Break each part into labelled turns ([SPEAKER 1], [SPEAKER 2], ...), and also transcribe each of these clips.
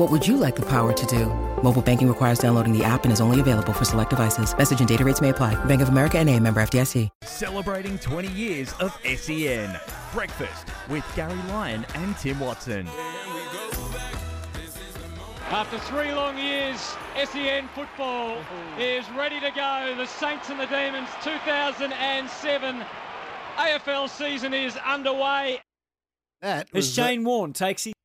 [SPEAKER 1] What would you like the power to do? Mobile banking requires downloading the app and is only available for select devices. Message and data rates may apply. Bank of America and a member FDIC.
[SPEAKER 2] Celebrating 20 years of SEN. Breakfast with Gary Lyon and Tim Watson.
[SPEAKER 3] After three long years, SEN football is ready to go. The Saints and the Demons 2007 AFL season is underway.
[SPEAKER 4] That
[SPEAKER 5] As
[SPEAKER 4] was
[SPEAKER 5] Shane Warne takes his
[SPEAKER 4] the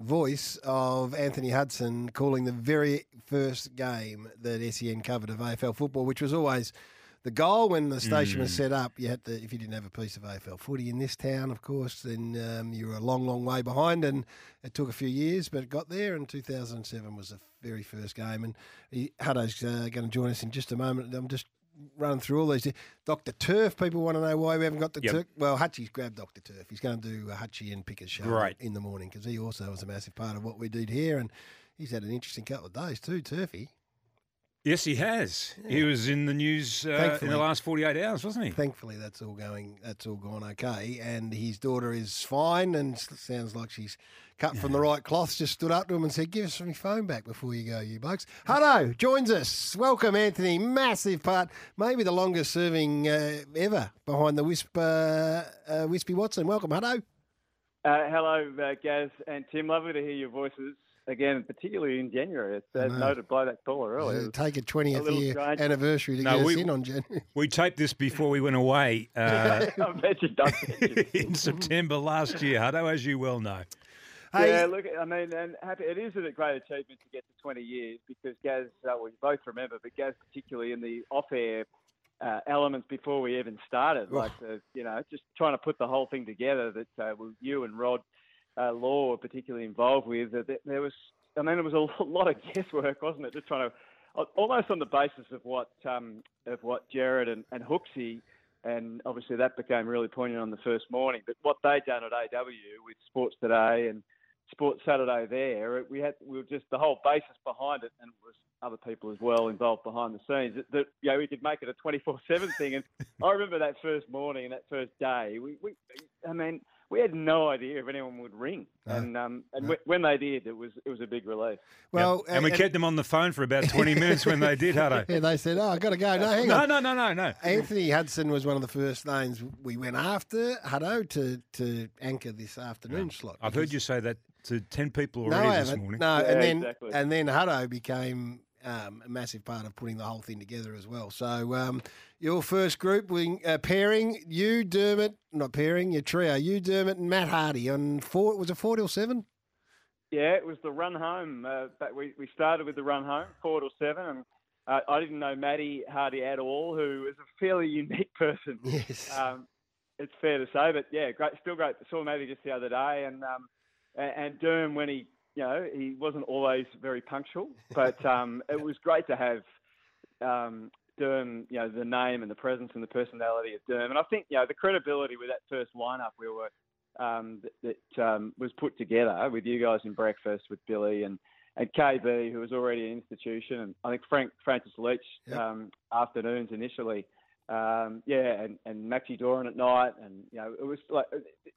[SPEAKER 4] voice of Anthony Hudson calling the very first game that SEN covered of AFL football, which was always the goal when the station was set up. You had to, if you didn't have a piece of AFL footy in this town, of course, then um, you were a long, long way behind, and it took a few years, but it got there. And 2007 was the very first game, and he, Hutto's uh, going to join us in just a moment. I'm just running through all these. Dr. Turf, people want to know why we haven't got the
[SPEAKER 6] Yep.
[SPEAKER 4] Turf. Well, Hutchie's grabbed Dr. Turf. He's going to do a Hutchie and Pickers show
[SPEAKER 6] Great.
[SPEAKER 4] in the morning because he also was a massive part of what we did here, and he's had an interesting couple of days too, Turfy.
[SPEAKER 6] Yes, he has. He was in the news uh, in the last 48 hours, wasn't he?
[SPEAKER 4] Thankfully, that's all going. That's all gone okay, and his daughter is fine, and sounds like she's cut from the right cloth. Just stood up to him and said, "Give us my phone back before you go, you blokes." Hutto joins us. Welcome, Anthony. Massive part, maybe the longest serving uh, ever behind the Wisp, uh, uh, Wispy Watson. Welcome, Hutto.
[SPEAKER 7] Uh, hello, uh, Gaz and Tim. Lovely to hear your voices again, particularly in January. It's uh,
[SPEAKER 4] know.
[SPEAKER 7] noted by that caller earlier.
[SPEAKER 4] Uh, Take a
[SPEAKER 7] a
[SPEAKER 4] twentieth
[SPEAKER 7] little
[SPEAKER 4] year
[SPEAKER 7] strange.
[SPEAKER 4] anniversary to
[SPEAKER 6] No,
[SPEAKER 4] get
[SPEAKER 6] we-
[SPEAKER 4] us in on January.
[SPEAKER 6] We taped this before we went away uh,
[SPEAKER 7] I bet you don't.
[SPEAKER 6] in September last year, Hutto, as you well know.
[SPEAKER 4] Hey,
[SPEAKER 7] Yeah, look, I mean, and happy, it is a great achievement to get to 20 years because Gaz, uh, well, you both remember, but Gaz, particularly in the off-air uh, elements before we even started, like the, you know, just trying to put the whole thing together that uh, well, you and Rod uh, Law were particularly involved with. That there was, I mean, it was a lot of guesswork, wasn't it? Just trying to, almost on the basis of what um, of what Jared and, and Hooksy. And obviously that became really poignant on the first morning. But what they done at AW with Sports Today and Sports Saturday there, we had we were just the whole basis behind it, and it was other people as well involved behind the scenes. That, that you know we could make it a twenty four seven thing. And I remember that first morning and that first day. We, we I mean, we had no idea if anyone would ring,
[SPEAKER 4] No.
[SPEAKER 7] and um, and
[SPEAKER 4] No.
[SPEAKER 7] wh- when they did, it was it was a big relief.
[SPEAKER 4] well,
[SPEAKER 6] and we kept them on the phone for about 20 minutes when they did, Hutto.
[SPEAKER 4] Yeah, they said, "Oh, I got to go." No, hang
[SPEAKER 6] No,
[SPEAKER 4] on.
[SPEAKER 6] no, no, no, no.
[SPEAKER 4] Anthony Hudson was one of the first names we went after, Hutto, to, to anchor this afternoon slot.
[SPEAKER 6] I've heard you say that to 10 people already
[SPEAKER 4] I
[SPEAKER 6] this morning.
[SPEAKER 4] No,
[SPEAKER 7] Yeah,
[SPEAKER 4] and then
[SPEAKER 7] exactly.
[SPEAKER 4] and then Hutto became um, a massive part of putting the whole thing together as well. So um, your first group, we, uh, pairing you, Dermott, not pairing, your trio, you, Dermott, and Matt Hardy on four. Was it four till seven?
[SPEAKER 7] Yeah, it was the run home. Uh, but we, we started with the run home, four to seven, and uh, I didn't know Maddie Hardy at all, who is a fairly unique person.
[SPEAKER 4] Yes.
[SPEAKER 7] Um, it's fair to say, but yeah, great, still great. Saw Maddie just the other day, and um, and, and Derm when he, you know, he wasn't always very punctual, but um, it was great to have um, Derm, you know, the name and the presence and the personality of Derm, and I think you know the credibility with that first lineup we were um, that, that um, was put together with you guys in breakfast with Billy and and KB, who was already an institution, and I think Frank Francis Leach
[SPEAKER 4] Yep.
[SPEAKER 7] um, afternoons initially. Um, yeah, and, and Maxi Doran at night, and you know it was like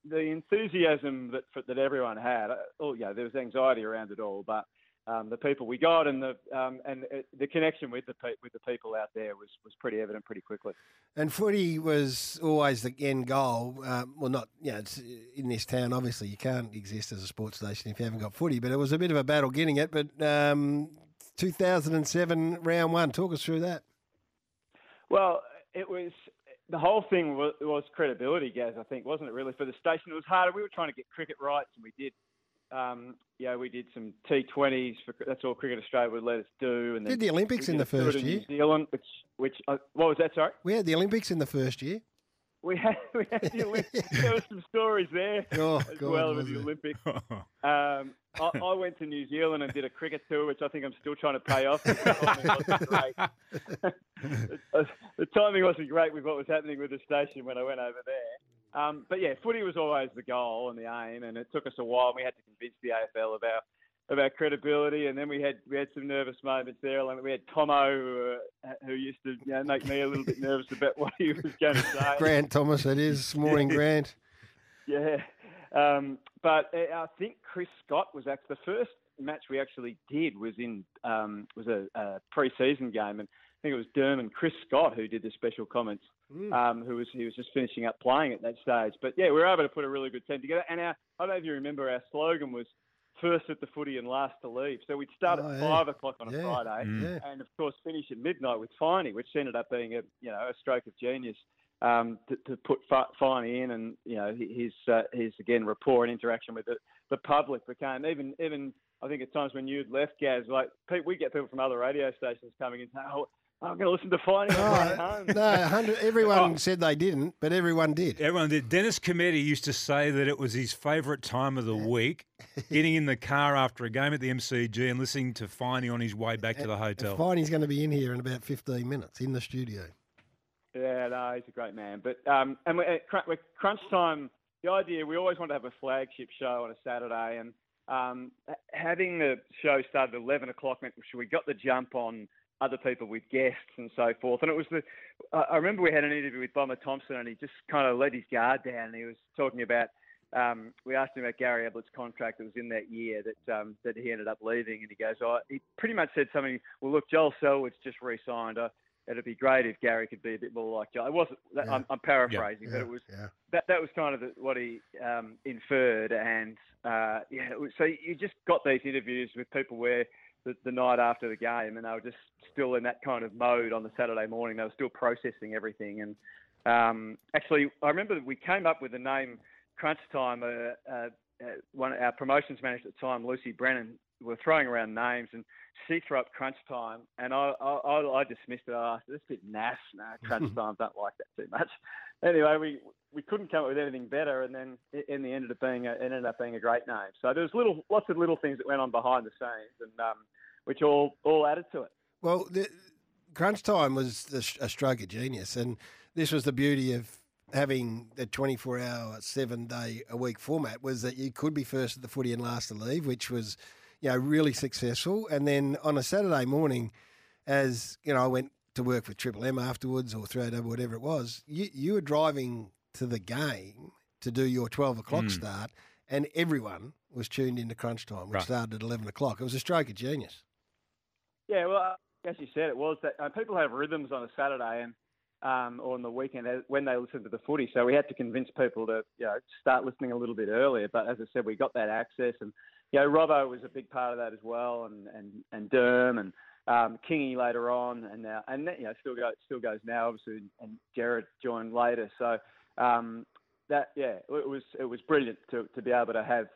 [SPEAKER 7] the enthusiasm that for, that everyone had. uh, Oh, yeah, there was anxiety around it all, but um, the people we got and the um, and uh, the connection with the pe- with the people out there was was pretty evident pretty quickly.
[SPEAKER 4] And footy was always the end goal. Um, well, not you know, it's in this town. Obviously, you can't exist as a sports station if you haven't got footy. But it was a bit of a battle getting it. But um, 2007 round one. Talk us through that.
[SPEAKER 7] Well, it was the whole thing was, was credibility, Gaz. I think wasn't it really for the station? It was harder. We were trying to get cricket rights, and we did. Um, yeah, we did some T20s. For, that's all Cricket Australia would let us do. And
[SPEAKER 4] Did the Olympics in the first year?
[SPEAKER 7] New Zealand, which which uh, what was that? Sorry.
[SPEAKER 4] We had the Olympics in the first year.
[SPEAKER 7] We had, we had the Olympics. there were some stories there
[SPEAKER 4] Oh,
[SPEAKER 7] as
[SPEAKER 4] God,
[SPEAKER 7] well with the? Olympics. Um, I, I went to New Zealand and did a cricket tour, which I think I'm still trying to pay off. The timing wasn't great. the, the timing wasn't great with what was happening with the station when I went over there. Um, but yeah, footy was always the goal and the aim, and it took us a while. We had to convince the AFL of our of our credibility, and then we had we had some nervous moments there. Like we had Tomo, who, uh, who used to you know, make me a little bit nervous about what he was going to say.
[SPEAKER 4] Grant Thomas, it is. Morning, Grant.
[SPEAKER 7] Yeah, um, but uh, I think Chris Scott was actually the first match we actually did was in um, was a, a pre-season game, and I think it was Derm and Chris Scott who did the special comments. Um, who was he was just finishing up playing at that stage. But yeah, we were able to put a really good team together. And our I don't know if you remember our slogan was first at the footy and last to leave. So we'd start
[SPEAKER 4] Oh,
[SPEAKER 7] at
[SPEAKER 4] yeah.
[SPEAKER 7] five o'clock on a
[SPEAKER 4] Yeah.
[SPEAKER 7] Friday,
[SPEAKER 4] Yeah.
[SPEAKER 7] and of course finish at midnight with Finey, which ended up being a you know a stroke of genius um, to, to put Fi- Finey in, and you know his uh, his again rapport and interaction with the, the public became even even I think at times when you'd left Gaz, like Pete, we get people from other radio stations coming in saying, "Oh, I'm going to listen to Finey on the way home."
[SPEAKER 4] No, 100, everyone said they didn't, but everyone did.
[SPEAKER 6] Everyone did. Dennis Cometti used to say that it was his favourite time of the week, getting in the car after a game at the MCG and listening to Finey on his way back to the hotel.
[SPEAKER 4] Finey's going to be in here in about 15 minutes in the studio.
[SPEAKER 7] Yeah, no, he's a great man. But um, and we, at cr- with crunch time, the idea we always want to have a flagship show on a Saturday, and um, having the show start at eleven o'clock meant we got the jump on other people with guests and so forth. And it was the I remember we had an interview with Bomber Thompson, and he just kind of let his guard down, and he was talking about. Um, we asked him about Gary Ablett's contract that was in that year that um, that he ended up leaving, and he goes, "Oh, he pretty much said something. Well, look, Joel Selwood's just re-signed. Uh, it'd be great if Gary could be a bit more like Joel. It wasn't. That,
[SPEAKER 4] Yeah.
[SPEAKER 7] I'm, I'm paraphrasing, but it was
[SPEAKER 4] yeah.
[SPEAKER 7] that. That was kind of the, what he um, inferred, and uh, yeah. was- So you just got these interviews with people where the, the night after the game, and they were just still in that kind of mode on the Saturday morning. They were still processing everything, and um, actually, I remember we came up with the name Crunch Time. Uh, uh, uh, one our promotions manager at the time, Lucy Brennan, were throwing around names, and she threw up Crunch Time, and I I, I I dismissed it. I asked, "This a bit naff, no, Crunch Time, don't like that too much." Anyway, we we couldn't come up with anything better, and then it, in the ended up being a, it ended up being a great name. So there was little lots of little things that went on behind the scenes, and um, which all all added to it.
[SPEAKER 4] Well, the, crunch time was a stroke of genius, and this was the beauty of having the 24 hour, seven day a week format was that you could be first at the footy and last to leave, which was, you know, really successful. And then on a Saturday morning, as you know, I went to work for Triple M afterwards or throw over whatever it was, you, you were driving to the game to do your 12 o'clock start, and everyone was tuned into crunch time, which
[SPEAKER 6] Right.
[SPEAKER 4] started at 11 o'clock. It was a stroke of genius.
[SPEAKER 7] Yeah, well, uh, as you said, it was that uh, people have rhythms on a Saturday and um, or on the weekend when they listen to the footy. So we had to convince people to you know start listening a little bit earlier. But as I said, we got that access, and you know Robbo was a big part of that as well, and and and Derm and um, Kingy later on, and now and you know still goes still goes now obviously, and Jared joined later. So um, that yeah, it was it was brilliant to to be able to have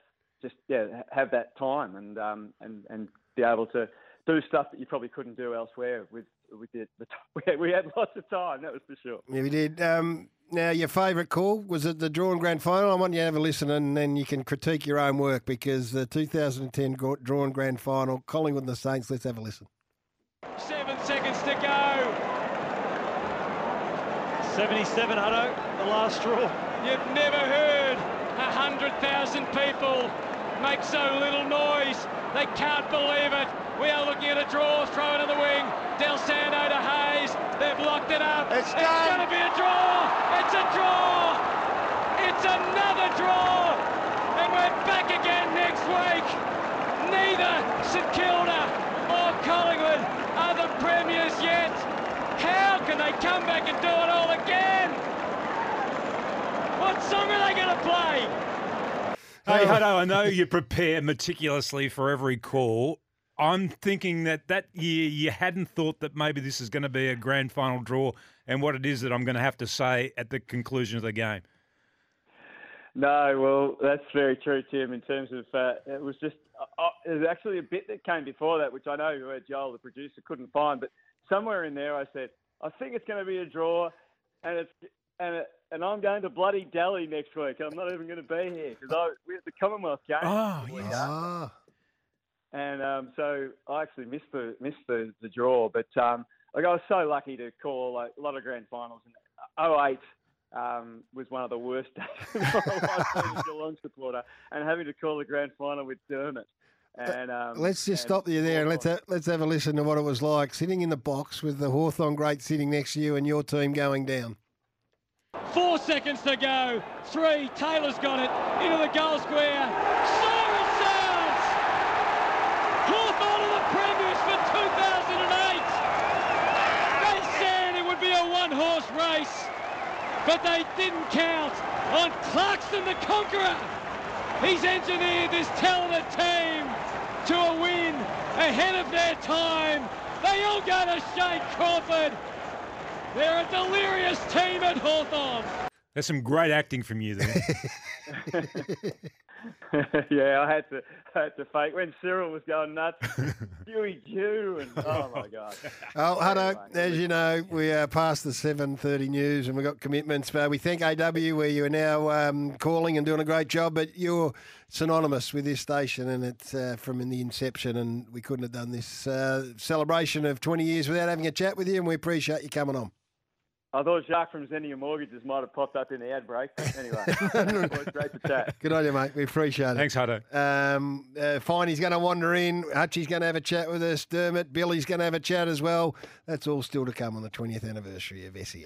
[SPEAKER 7] just yeah have that time and um, and and be able to do stuff that you probably couldn't do elsewhere with with the, the we, had, we had lots of time that was for sure
[SPEAKER 4] Yeah, we did. Um, now, your favourite call was it the drawn grand final? I want you to have a listen and then you can critique your own work because the 2010 gra- drawn grand final, Collingwood and the Saints. Let's have a listen.
[SPEAKER 3] Seven seconds to go. 77, Hutto, the last straw. You've never heard a hundred thousand people make so little noise. They can't believe it. We are looking at a draw, throw it in the wing. Dal Santo to Hayes. They've locked it up.
[SPEAKER 4] It's
[SPEAKER 3] it's
[SPEAKER 4] done.
[SPEAKER 3] going to be a draw. It's a draw. It's another draw. And we're back again next week. Neither St Kilda or Collingwood are the premiers yet. How can they come back and do it all again? What song are they going to play?
[SPEAKER 6] Hey, Hutto, I know you prepare meticulously for every call. I'm thinking that that year you hadn't thought that maybe this is going to be a grand final draw, and what it is that I'm going to have to say at the conclusion of the game.
[SPEAKER 7] No, well, that's very true, Tim. In terms of uh, it was just uh, uh there's actually a bit that came before that, which I know uh, Joel, the producer, couldn't find, but somewhere in there I said I think it's going to be a draw, and it's and it, and I'm going to bloody Delhi next week. I'm not even going to be here because we had the Commonwealth game.
[SPEAKER 6] Oh, yes.
[SPEAKER 4] Ah.
[SPEAKER 7] And um, so I actually missed the missed the, the draw, but um, like I was so lucky to call like, a lot of grand finals. And 08 um, was one of the worst days of my life as a Geelong supporter, and having to call the grand final with Dermott. And, um,
[SPEAKER 4] let's just
[SPEAKER 7] and
[SPEAKER 4] stop you there and let's ha- let's have a listen to what it was like sitting in the box with the Hawthorn great sitting next to you and your team going down.
[SPEAKER 3] Four seconds to go. Three. Taylor's got it into the goal square. Siren sounds. Hawthorn are the premiers for 2008. They said it would be a one-horse race, but they didn't count on Clarkson the Conqueror. He's engineered this talented team to a win ahead of their time. They all go to Shane Crawford. They're a delirious team at Hawthorn.
[SPEAKER 6] There's some great acting from you there.
[SPEAKER 7] yeah, I had to I had to fake when Cyril was going nuts. Huey Jew and oh my god.
[SPEAKER 4] Oh, Hutto, as you know, we are past the seven thirty news and we've got commitments. But we thank AW where you are now um, calling and doing a great job. But you're synonymous with this station and it's uh, from in the inception. And we couldn't have done this uh, celebration of twenty years without having a chat with you. And we appreciate you coming on.
[SPEAKER 7] I thought Jacques from Xenia Mortgages might have popped up in the ad break. Anyway, boys, great to chat.
[SPEAKER 4] Good on you, mate. We appreciate it.
[SPEAKER 6] Thanks, Hutto.
[SPEAKER 4] Um, uh, Finey's going to wander in. Hutchie's going to have a chat with us. Dermott, Billy's going to have a chat as well. That's all still to come on the 20th anniversary of SEN.